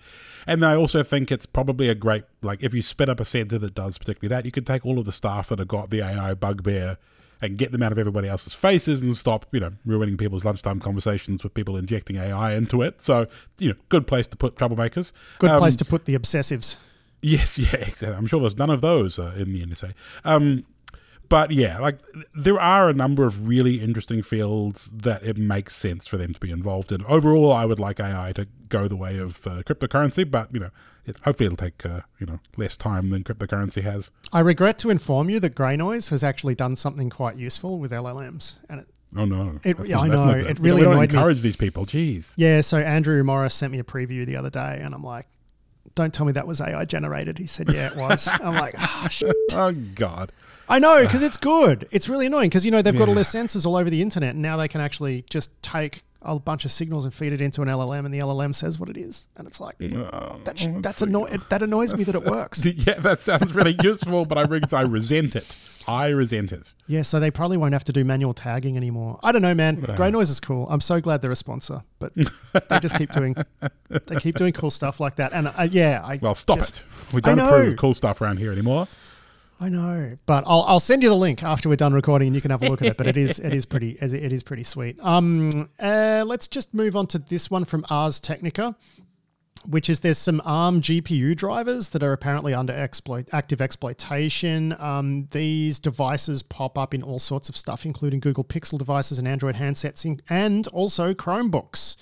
And I also think it's probably a great like if you spin up a center that does particularly that, you can take all of the staff that have got the AI bugbear and get them out of everybody else's faces and stop, you know, ruining people's lunchtime conversations with people injecting AI into it. So, you know, good place to put troublemakers. good Um, place to put the obsessives. Yes, yeah, exactly. I'm sure there's none of those uh, in the NSA. Um, but yeah, like there are a number of really interesting fields that it makes sense for them to be involved in. Overall, I would like AI to go the way of uh, cryptocurrency, but you know, it, hopefully it'll take uh, you know less time than cryptocurrency has. I regret to inform you that GreyNoise has actually done something quite useful with LLMs, and it Oh no, It- yeah, I know. It We don't- really we don't annoyed me. encourage these people. Jeez. Yeah, so Andrew Morris sent me a preview the other day, and I'm like, "Don't tell me that was AI generated." He said, "Yeah, it was." I'm like, oh, shit." Oh God. I know because it's good. It's really annoying because you know they've got all their sensors all over the internet, and now they can actually just take a bunch of signals and feed it into an LLM, and the LLM says what it is, and it's like Oh, that. Sh- that's that's anno- it, that annoys me that it works. Yeah, that sounds really useful, but I I resent it. I resent it. Yeah, so they probably won't have to do manual tagging anymore. I don't know, man. GreyNoise is cool. I'm so glad they're a sponsor, but they just keep doing they keep doing cool stuff like that. And uh, yeah, I Well, stop just- it. We don't approve cool stuff around here anymore. I know, but I'll, I'll send you the link after we're done recording, and you can have a look at it. But it is it is pretty it it is pretty sweet. Um, uh, let's just move on to this one from Ars Technica, which is there's some ARM GPU drivers that are apparently under exploit active exploitation. Um, these devices pop up in all sorts of stuff, including Google Pixel devices and Android handsets, and also Chromebooks.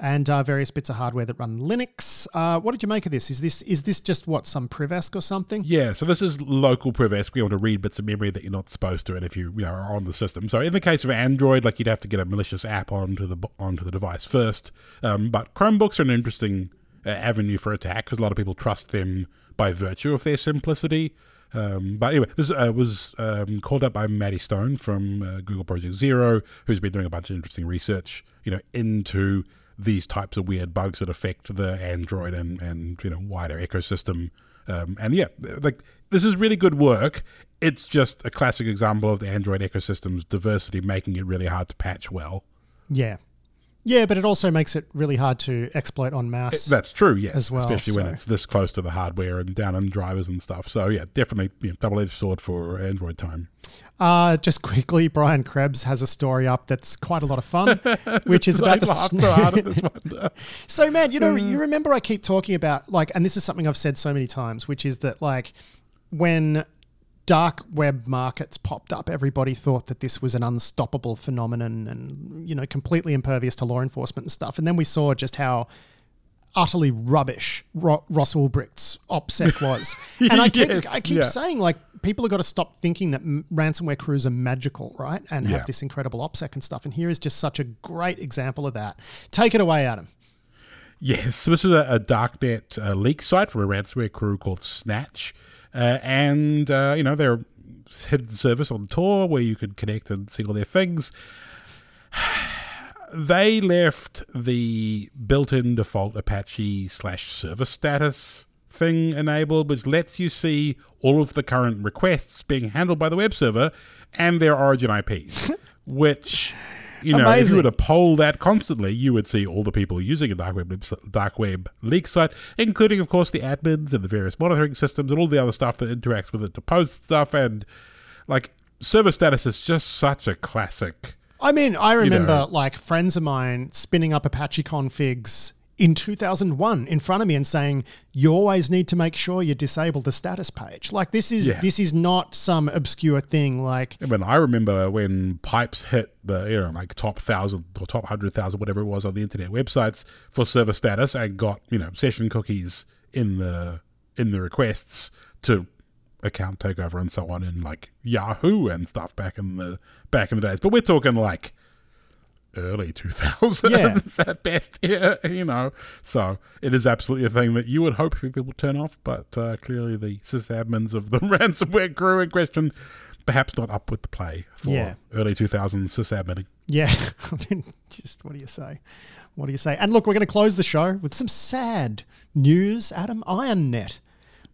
And uh, various bits of hardware that run Linux. Uh, what did you make of this? Is this is this just what some PrivESC or something? Yeah, so this is local PrivESC. Be able to read bits of memory that you're not supposed to, and if you, you know, are on the system. So in the case of Android, like you'd have to get a malicious app onto the onto the device first. Um, but Chromebooks are an interesting uh, avenue for attack because a lot of people trust them by virtue of their simplicity. Um, but anyway, this uh, was um, called up by Maddie Stone from uh, Google Project Zero, who's been doing a bunch of interesting research, you know, into these types of weird bugs that affect the Android and, and you know wider ecosystem. Um, and yeah, like this is really good work. It's just a classic example of the Android ecosystem's diversity making it really hard to patch well. Yeah. Yeah, but it also makes it really hard to exploit on mass. That's true, yes. As well, especially when it's this close to the hardware and down in drivers and stuff. So yeah, definitely you know, double-edged sword for Android time. Uh, just quickly, Brian Krebs has a story up that's quite a lot of fun, which is about I the sn- so hard at this one. So, man, you know, you remember I keep talking about like, and this is something I've said so many times, which is that like when dark web markets popped up, everybody thought that this was an unstoppable phenomenon and you know completely impervious to law enforcement and stuff. And then we saw just how utterly rubbish Ro- Ross Ulbricht's OPSEC was. and I keep, Yes, I keep yeah. saying like people have got to stop thinking that m- ransomware crews are magical, right? And Yeah. have this incredible OPSEC and stuff. And here is just such a great example of that. Take it away, Adam. Yes, so this was a, a darknet uh, leak site from a ransomware crew called Snatch, uh, and uh, you know they're hidden service on Tor where you could connect and see all their things. They left the built-in default Apache slash service status thing enabled, which lets you see all of the current requests being handled by the web server and their origin IPs, which you know, if you were to poll that constantly, you would see all the people using a dark web dark web leak site, including, of course, the admins and the various monitoring systems and all the other stuff that interacts with it to post stuff. And like server status is just such a classic. I mean, I remember know. like friends of mine spinning up Apache configs in 2001 in front of me and saying, "You always need to make sure you disable the status page." Like this is Yeah. this is not some obscure thing. Like I mean, I remember when pipes hit the you know like top thousand or top hundred thousand, whatever it was on the internet websites for server status, and got you know session cookies in the in the requests to account takeover and so on in like Yahoo and stuff back in the back in the days. But we're talking like early 2000s at best here, you know. So it is absolutely a thing that you would hope people turn off, but uh, clearly the sysadmins of the ransomware crew in question perhaps not up with the play for Yeah. early 2000s sysadmining. Yeah, I mean, just what do you say? What do you say? And look, we're going to close the show with some sad news. Adam IronNet,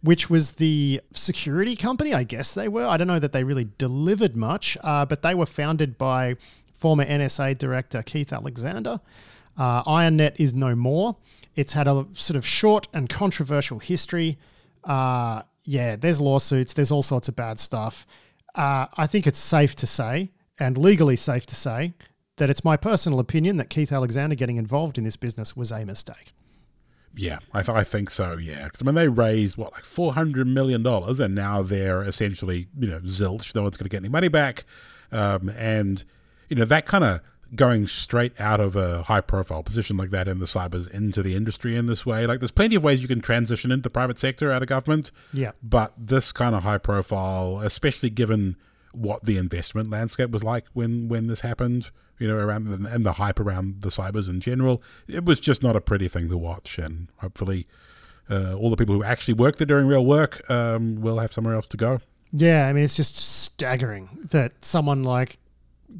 which was the security company, I guess they were. I don't know that they really delivered much, uh, but they were founded by former NSA director Keith Alexander. Uh, IronNet is no more. It's had a sort of short and controversial history. Uh, yeah, there's lawsuits. There's all sorts of bad stuff. Uh, I think it's safe to say, and legally safe to say, that it's my personal opinion that Keith Alexander getting involved in this business was a mistake. Yeah, I, th- I think so. Yeah, because I mean they raised what like four hundred million dollars, and now they're essentially you know zilch. No one's going to get any money back, um, and you know that kind of going straight out of a high profile position like that in the cybers into the industry in this way. Like there's plenty of ways you can transition into private sector out of government. Yeah. but this kind of high profile, especially given what the investment landscape was like when when this happened, you know, around the, and the hype around the cybers in general, it was just not a pretty thing to watch. And hopefully, uh, all the people who actually work there doing real work um, will have somewhere else to go. Yeah, I mean, it's just staggering that someone like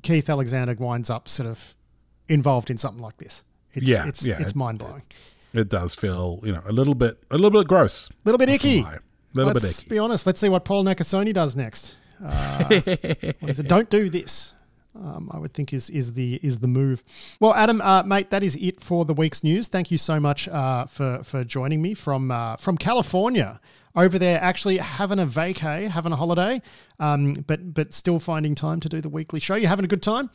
Keith Alexander winds up sort of involved in something like this. It's, Yeah, it's, yeah, it's it- mind blowing. It does feel, you know, a little bit, a little bit gross. A little bit icky. A little Let's bit icky. be honest. Let's see what Paul Nakasone does next. Uh, it? Don't do this. Um, I would think is is the is the move. Well, Adam, uh, mate, that is it for the week's news. Thank you so much uh, for for joining me from uh, from California over there, actually having a vacay, having a holiday, um, but but still finding time to do the weekly show. You having a good time?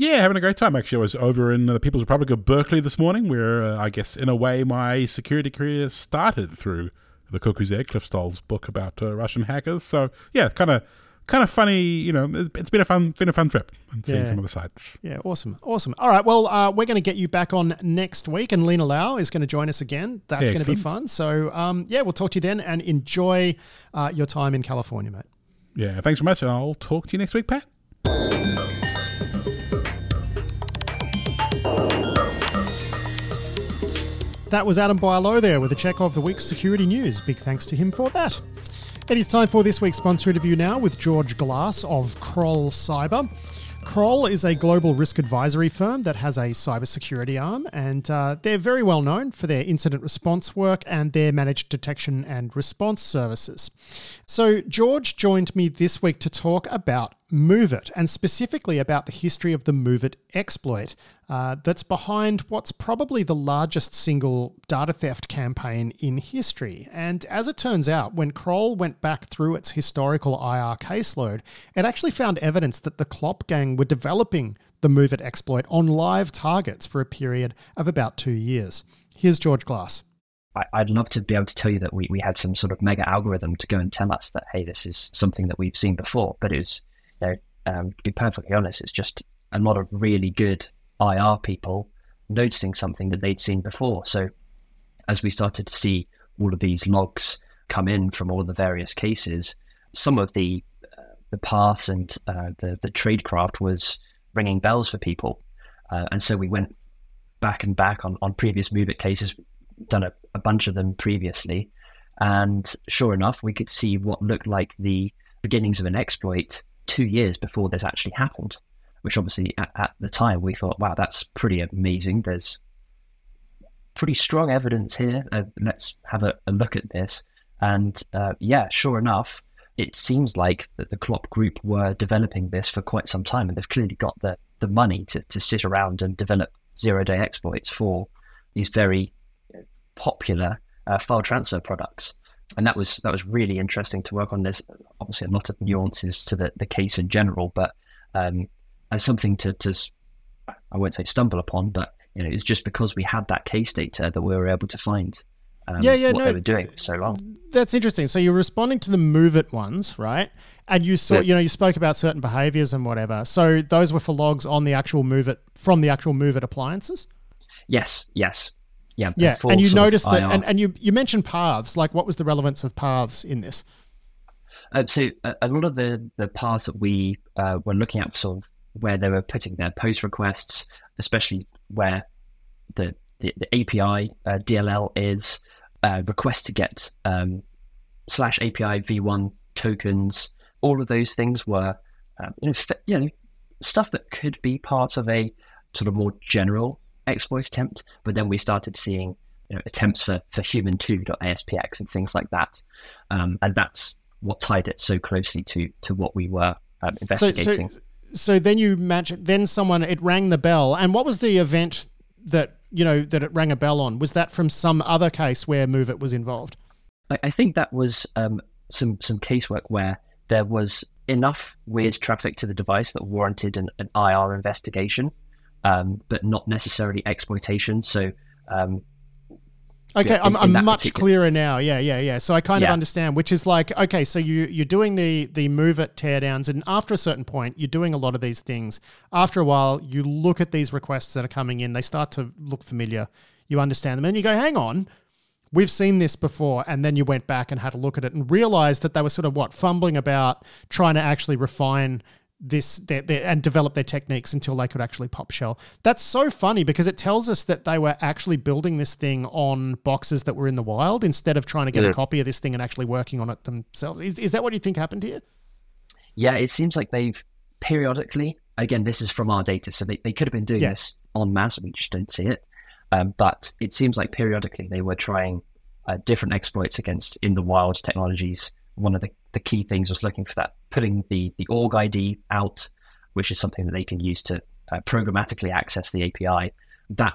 Yeah, having a great time. Actually, I was over in the People's Republic of Berkeley this morning, where uh, I guess, in a way, my security career started through the Cuckoo's Egg, Cliff Stoll's book about uh, Russian hackers. So, yeah, kind of kind of funny. You know, it's been a fun, been a fun trip and seeing Yeah. some of the sites. Yeah, awesome. Awesome. All right. Well, uh, we're going to get you back on next week, and Lina Lau is going to join us again. That's going to be fun. So, um, yeah, we'll talk to you then and enjoy uh, your time in California, mate. Yeah, thanks very much, and I'll talk to you next week, Pat. That was Adam Boileau there with a check of the week's security news. Big thanks to him for that. It is time for this week's sponsor interview now with George Glass of Kroll Cyber. Kroll is a global risk advisory firm that has a cybersecurity arm, and uh, they're very well known for their incident response work and their managed detection and response services. So, George joined me this week to talk about MOVEit, and specifically about the history of the MOVEit exploit uh, that's behind what's probably the largest single data theft campaign in history. And as it turns out, when Kroll went back through its historical IR caseload, it actually found evidence that the Clop gang were developing the MOVEit exploit on live targets for a period of about two years. Here's George Glass. I'd love to be able to tell you that we, we had some sort of mega algorithm to go and tell us that, hey, this is something that we've seen before. But it was, you know, um, to be perfectly honest, it's just a lot of really good IR people noticing something that they'd seen before. So as we started to see all of these logs come in from all of the various cases, some of the uh, the paths and uh, the the tradecraft was ringing bells for people, uh, and so we went back and back on on previous MOVEit cases, done a, a bunch of them previously, and sure enough, we could see what looked like the beginnings of an exploit two years before this actually happened. Which obviously at, at the time we thought, wow, that's pretty amazing. There's pretty strong evidence here. Uh, let's have a, a look at this. And uh, yeah, sure enough, it seems like that the Clop group were developing this for quite some time, and they've clearly got the, the money to, to sit around and develop zero day exploits for these very popular uh, file transfer products. And that was that was really interesting to work on. There's obviously a lot of nuances to the, the case in general, but um, as something to, to I won't say stumble upon, but you know, it's just because we had that case data that we were able to find um, Yeah, yeah, what no, they were doing for so long. That's interesting. So you're responding to the MOVEit ones, right? And you saw, Yeah. you know, you spoke about certain behaviors and whatever. So those were for logs on the actual MOVEit from the actual MOVEit appliances. Yes, yes, yeah, Yeah, and you noticed that, and, and you you mentioned paths. Like, what was the relevance of paths in this? Uh, so a, a lot of the the paths that we uh, were looking at, sort of where they were putting their post requests, especially where the the, the API uh, DLL is uh, request to get um, slash API v1 tokens. All of those things were um, you know f- you know stuff that could be part of a sort of more general exploit attempt, but then we started seeing you know attempts for for human2.aspx and things like that, um, and that's what tied it so closely to to what we were um, investigating. so, so then you match. Then someone it rang the bell. And what was the event that you know that it rang a bell on? Was that from some other case where MOVEit was involved? I, I think that was um, some some casework where there was enough weird traffic to the device that warranted an, an IR investigation, um, but not necessarily exploitation. So um, Okay, Yeah, I'm, in- in I'm much particular- clearer now. Yeah, yeah, yeah. So I kind of understand, which is like, okay, so you you're doing the the MOVEit teardowns, and after a certain point, you're doing a lot of these things. After a while, you look at these requests that are coming in; they start to look familiar. You understand them, and you go, "Hang on, we've seen this before." And then you went back and had a look at it and realized that they were sort of what fumbling about, trying to actually refine this their, their, and develop their techniques until they could actually pop shell. That's so funny because it tells us that they were actually building this thing on boxes that were in the wild instead of trying to get a copy of this thing and actually working on it themselves. Is, is that what you think happened here? yeah, it seems like they've periodically. Again, this is from our data, so they, they could have been doing Yeah. this on masse. We just don't see it. Um, but it seems like periodically they were trying uh, different exploits against in the wild technologies. One of the, the key things was looking for that, putting the, the org ID out, which is something that they can use to uh, programmatically access the API. That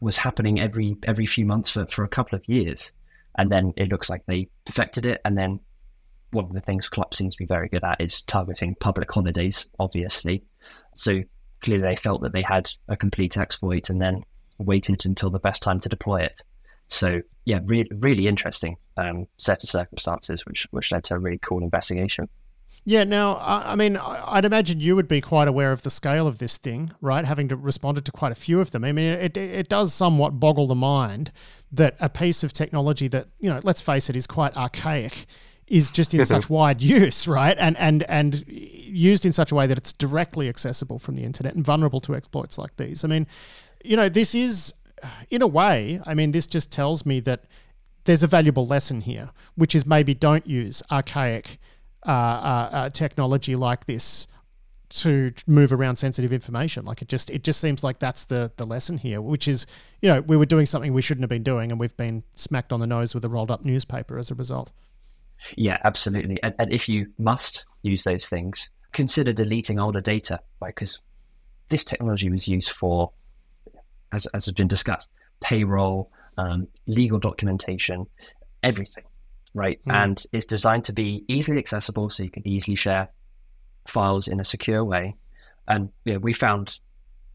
was happening every every few months for, for a couple of years. And then it looks like they perfected it. And then one of the things Clop seems to be very good at is targeting public holidays, obviously. So clearly they felt that they had a complete exploit and then waited until the best time to deploy it. So yeah, re- really interesting um, set of circumstances, which which led to a really cool investigation. Yeah, now, I mean, I'd imagine you would be quite aware of the scale of this thing, right? Having to responded to quite a few of them. I mean, it, it does somewhat boggle the mind that a piece of technology that, you know, let's face it, is quite archaic is just in such wide use, right? And and and used in such a way that it's directly accessible from the internet and vulnerable to exploits like these. I mean, you know, this is in a way, I mean, this just tells me that there's a valuable lesson here, which is maybe don't use archaic uh, uh, uh, technology like this to move around sensitive information. Like it just it just seems like that's the the lesson here, which is you know we were doing something we shouldn't have been doing, and we've been smacked on the nose with a rolled up newspaper as a result. Yeah, absolutely. And, and if you must use those things, consider deleting older data, right? Because this technology was used for, as as has been discussed, payroll, um, legal documentation, everything right? Mm. And it's designed to be easily accessible so you can easily share files in a secure way. And you know, we found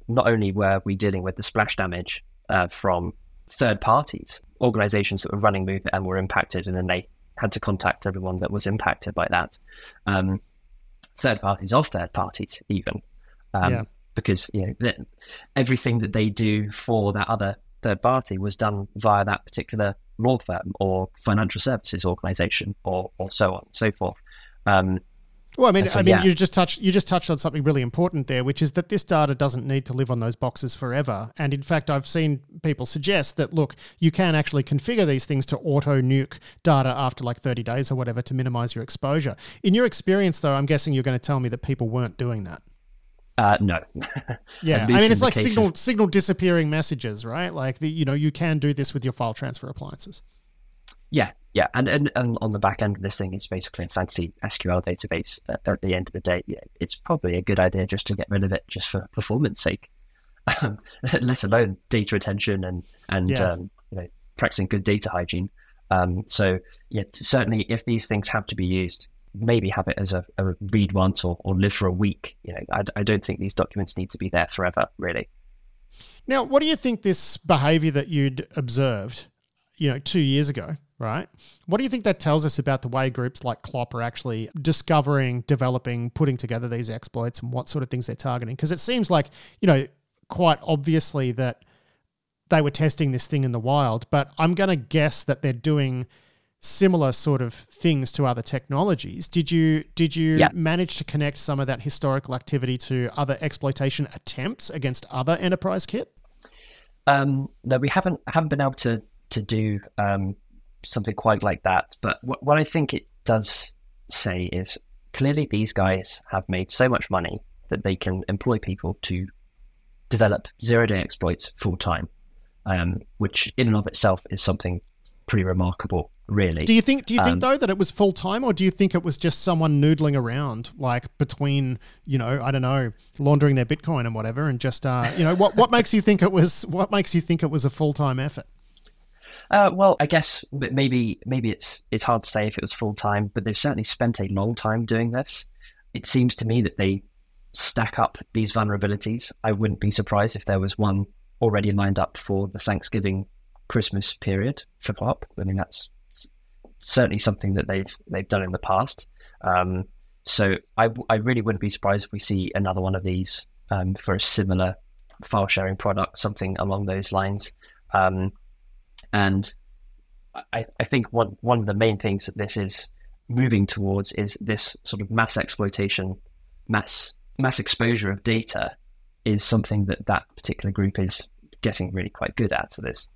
not only were we dealing with the splash damage uh, from third parties, organizations that were running MoveIt and were impacted, and then they had to contact everyone that was impacted by that. Um, third parties of third parties, even. Um, yeah. Because you know, everything that they do for that other third party was done via that particular law firm or financial services organization or, or so on and so forth. Um, well, I mean, so, I mean, yeah. you just touched you just touched on something really important there, which is that this data doesn't need to live on those boxes forever. And in fact, I've seen people suggest that look, you can actually configure these things to auto nuke data after like 30 days or whatever to minimize your exposure. In your experience, though, I'm guessing you're going to tell me that people weren't doing that. Uh, no. yeah, I mean, it's like cases... signal signal disappearing messages, right? Like the you know you can do this with your file transfer appliances. Yeah, yeah, and, and, and on the back end of this thing, it's basically a fancy SQL database. At, at the end of the day, yeah, it's probably a good idea just to get rid of it, just for performance sake, um, let alone data retention and and yeah. um, you know practicing good data hygiene. Um, so yeah, certainly if these things have to be used, maybe have it as a, a read once or, or live for a week. You know, I, I don't think these documents need to be there forever, really. Now, what do you think this behavior that you'd observed, you know, two years ago, right? What do you think that tells us about the way groups like Clop are actually discovering, developing, putting together these exploits and what sort of things they're targeting? Because it seems like, you know, quite obviously that they were testing this thing in the wild, but I'm going to guess that they're doing similar sort of things to other technologies. Did you did you yep. manage to connect some of that historical activity to other exploitation attempts against other enterprise kit? Um, no, we haven't haven't been able to to do um, something quite like that. But what, what I think it does say is clearly these guys have made so much money that they can employ people to develop zero day exploits full time, um, which in and of itself is something pretty remarkable really. Do you think? Do you think um, though that it was full time, or do you think it was just someone noodling around, like between you know, I don't know, laundering their Bitcoin and whatever, and just uh, you know, what what makes you think it was? What makes you think it was a full time effort? Uh, well, I guess maybe maybe it's it's hard to say if it was full time, but they've certainly spent a long time doing this. It seems to me that they stack up these vulnerabilities. I wouldn't be surprised if there was one already lined up for the Thanksgiving Christmas period for pop. I mean, that's certainly something that they've they've done in the past. Um, so I, I really wouldn't be surprised if we see another one of these um, for a similar file sharing product, something along those lines. Um, and I, I think one one of the main things that this is moving towards is this sort of mass exploitation, mass mass exposure of data is something that that particular group is getting really quite good at. So there's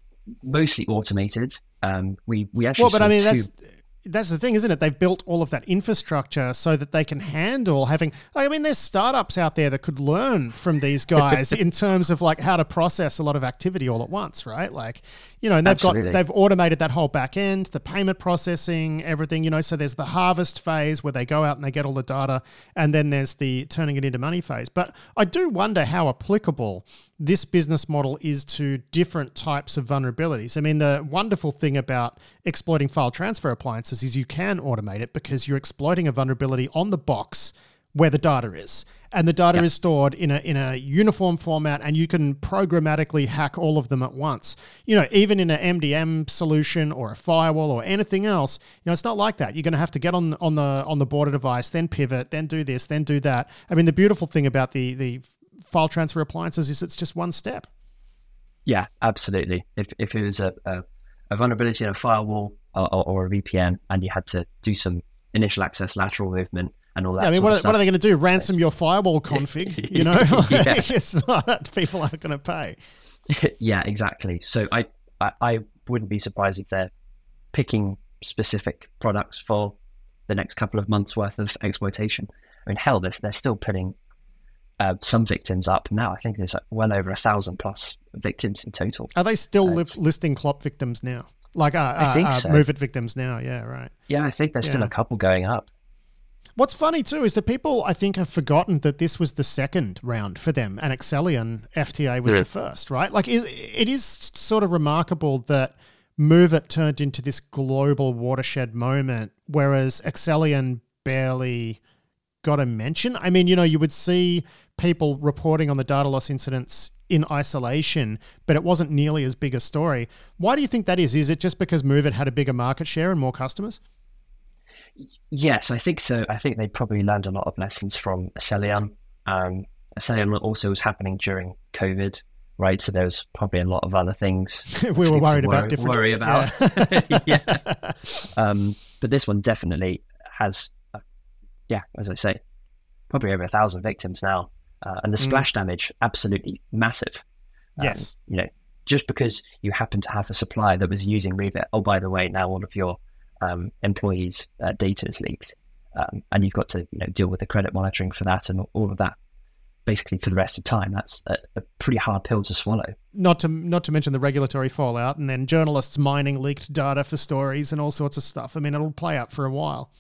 mostly automated. Um, we we actually well, but I mean two- that's that's the thing, isn't it? They've built all of that infrastructure so that they can handle having. I mean, there's startups out there that could learn from these guys in terms of like how to process a lot of activity all at once, right? Like, you know, and they've Absolutely. got they've automated that whole back end, the payment processing, everything. You know, so there's the harvest phase where they go out and they get all the data, and then there's the turning it into money phase. But I do wonder how applicable this business model is to different types of vulnerabilities. I mean, the wonderful thing about exploiting file transfer appliances is you can automate it because you're exploiting a vulnerability on the box where the data is. and the data is stored in a in a uniform format, and you can programmatically hack all of them at once. You know, even in an MDM solution or a firewall or anything else, you know, it's not like that. You're going to have to get on on the on the border device, then pivot, then do this, then do that. I mean, the beautiful thing about the the file transfer appliances is it's just one step. Yeah, absolutely. If if it was a, a, a vulnerability in a firewall or, or, a VPN, and you had to do some initial access lateral movement and all that. Yeah, I mean, what are, what, are, they going to do? Ransom your firewall config? you know, like, it's not people aren't going to pay. yeah, exactly. So I, I, I wouldn't be surprised if they're picking specific products for the next couple of months worth of exploitation. I mean, hell, they're, they're still putting uh, some victims up now. I think there's like well over a thousand plus victims in total. Are they still li- listing Clop victims now? Like uh, I think uh, so. MOVEit victims now? Yeah, right. Yeah, I think there's yeah. still a couple going up. What's funny too is that people, I think, have forgotten that this was the second round for them, and Accellion FTA was yeah. the first, right? Like, is it is sort of remarkable that MOVEit turned into this global watershed moment, whereas Accellion barely got a mention. I mean, you know, you would see people reporting on the data loss incidents in isolation, but it wasn't nearly as big a story. Why do you think that is? Is it just because MOVEit had a bigger market share and more customers? Yes, I think so. I think they probably learned a lot of lessons from Accellion. Um, Accellion also was happening during COVID, right? So there was probably a lot of other things we were worried about. Different, worry about. Yeah. yeah. Um, but this one definitely has, uh, yeah, as I say, probably over a thousand victims now uh, and the mm. splash mm. damage absolutely massive. Um, yes, you know, just because you happen to have a supplier that was using MOVEit, oh by the way, now all of your um, employees' uh, data is leaked, um, and you've got to you know deal with the credit monitoring for that and all of that. Basically, for the rest of time, that's a, a pretty hard pill to swallow. Not to not to mention the regulatory fallout, and then journalists mining leaked data for stories and all sorts of stuff. I mean, it'll play out for a while.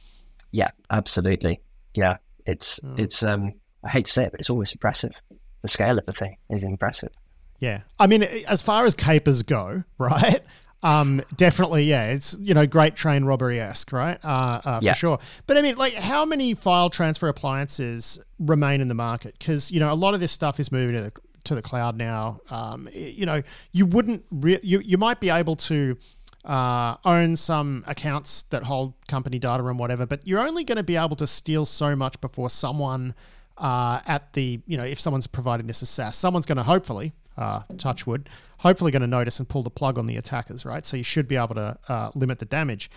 Yeah, absolutely. Yeah, it's oh. it's um I hate to say it, but it's always impressive. The scale of the thing is impressive. Yeah. I mean, as far as capers go, right? Um, definitely, yeah. It's you know great train robbery esque, right? Uh, uh, for yeah. sure. But I mean, like, how many file transfer appliances remain in the market? Because you know a lot of this stuff is moving to the to the cloud now. Um, you know, you wouldn't re- you you might be able to uh, own some accounts that hold company data and whatever, but you're only going to be able to steal so much before someone uh, at the, you know, if someone's providing this as SaaS, someone's going to hopefully, uh, touch wood, hopefully going to notice and pull the plug on the attackers, right? So you should be able to uh, limit the damage.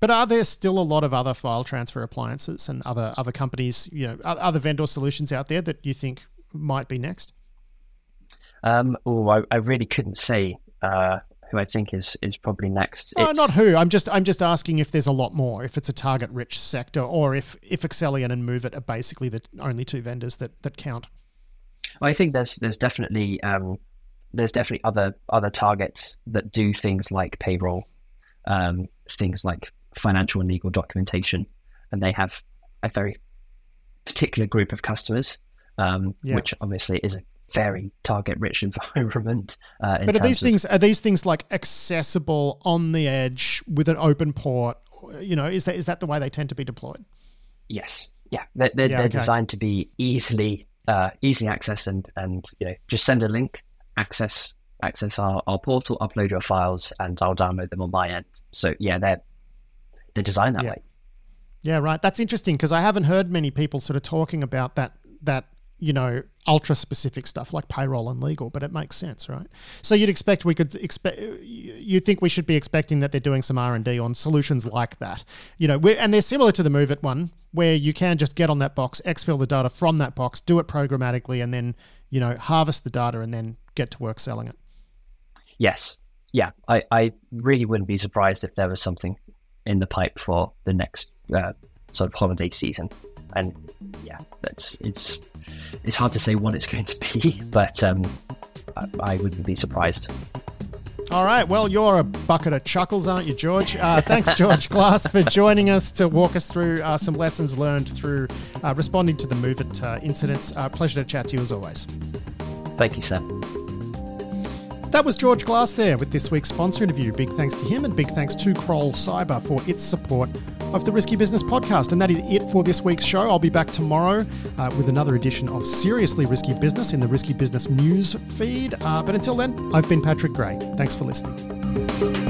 But are there still a lot of other file transfer appliances and other other companies, you know, other vendor solutions out there that you think might be next? Um, oh, I, I really couldn't say. Uh, who I think is is probably next. Oh, not who. I'm just I'm just asking if there's a lot more, if it's a target rich sector, or if if Accellion and MOVEit are basically the only two vendors that that count. Well, I think there's there's definitely um, there's definitely other other targets that do things like payroll, um, things like financial and legal documentation, and they have a very particular group of customers, um, yeah. which obviously is a very target rich environment. Uh, but are these of, things are these things like accessible on the edge with an open port? You know, is that is that the way they tend to be deployed? Yes, yeah, they're they're, yeah, they're okay. designed to be easily uh, easily accessed and and you know just send a link, access access our, our portal, upload your files, and I'll download them on my end. So yeah, they're they're designed that yeah. way. Yeah, right. That's interesting because I haven't heard many people sort of talking about that that you know, ultra specific stuff like payroll and legal, but it makes sense, right? So you'd expect we could expect, you think we should be expecting that they're doing some R and D on solutions like that, you know, and they're similar to the MOVEit one, where you can just get on that box, exfil the data from that box, do it programmatically, and then you know harvest the data and then get to work selling it. Yes, yeah, I I really wouldn't be surprised if there was something in the pipe for the next uh, sort of holiday season, and yeah, that's it's it's hard to say what it's going to be, but um, I, I wouldn't be surprised. All right. Well, you're a bucket of chuckles, aren't you, George? Uh, thanks, George Glass, for joining us to walk us through uh, some lessons learned through uh, responding to the MOVEit uh, incidents. Uh, pleasure to chat to you as always. Thank you, Sam. That was George Glass there with this week's sponsor interview. Big thanks to him and big thanks to Kroll Cyber for its support of the Risky Business podcast. And that is it for this week's show. I'll be back tomorrow uh, with another edition of Seriously Risky Business in the Risky Business news feed. Uh, but until then, I've been Patrick Gray. Thanks for listening.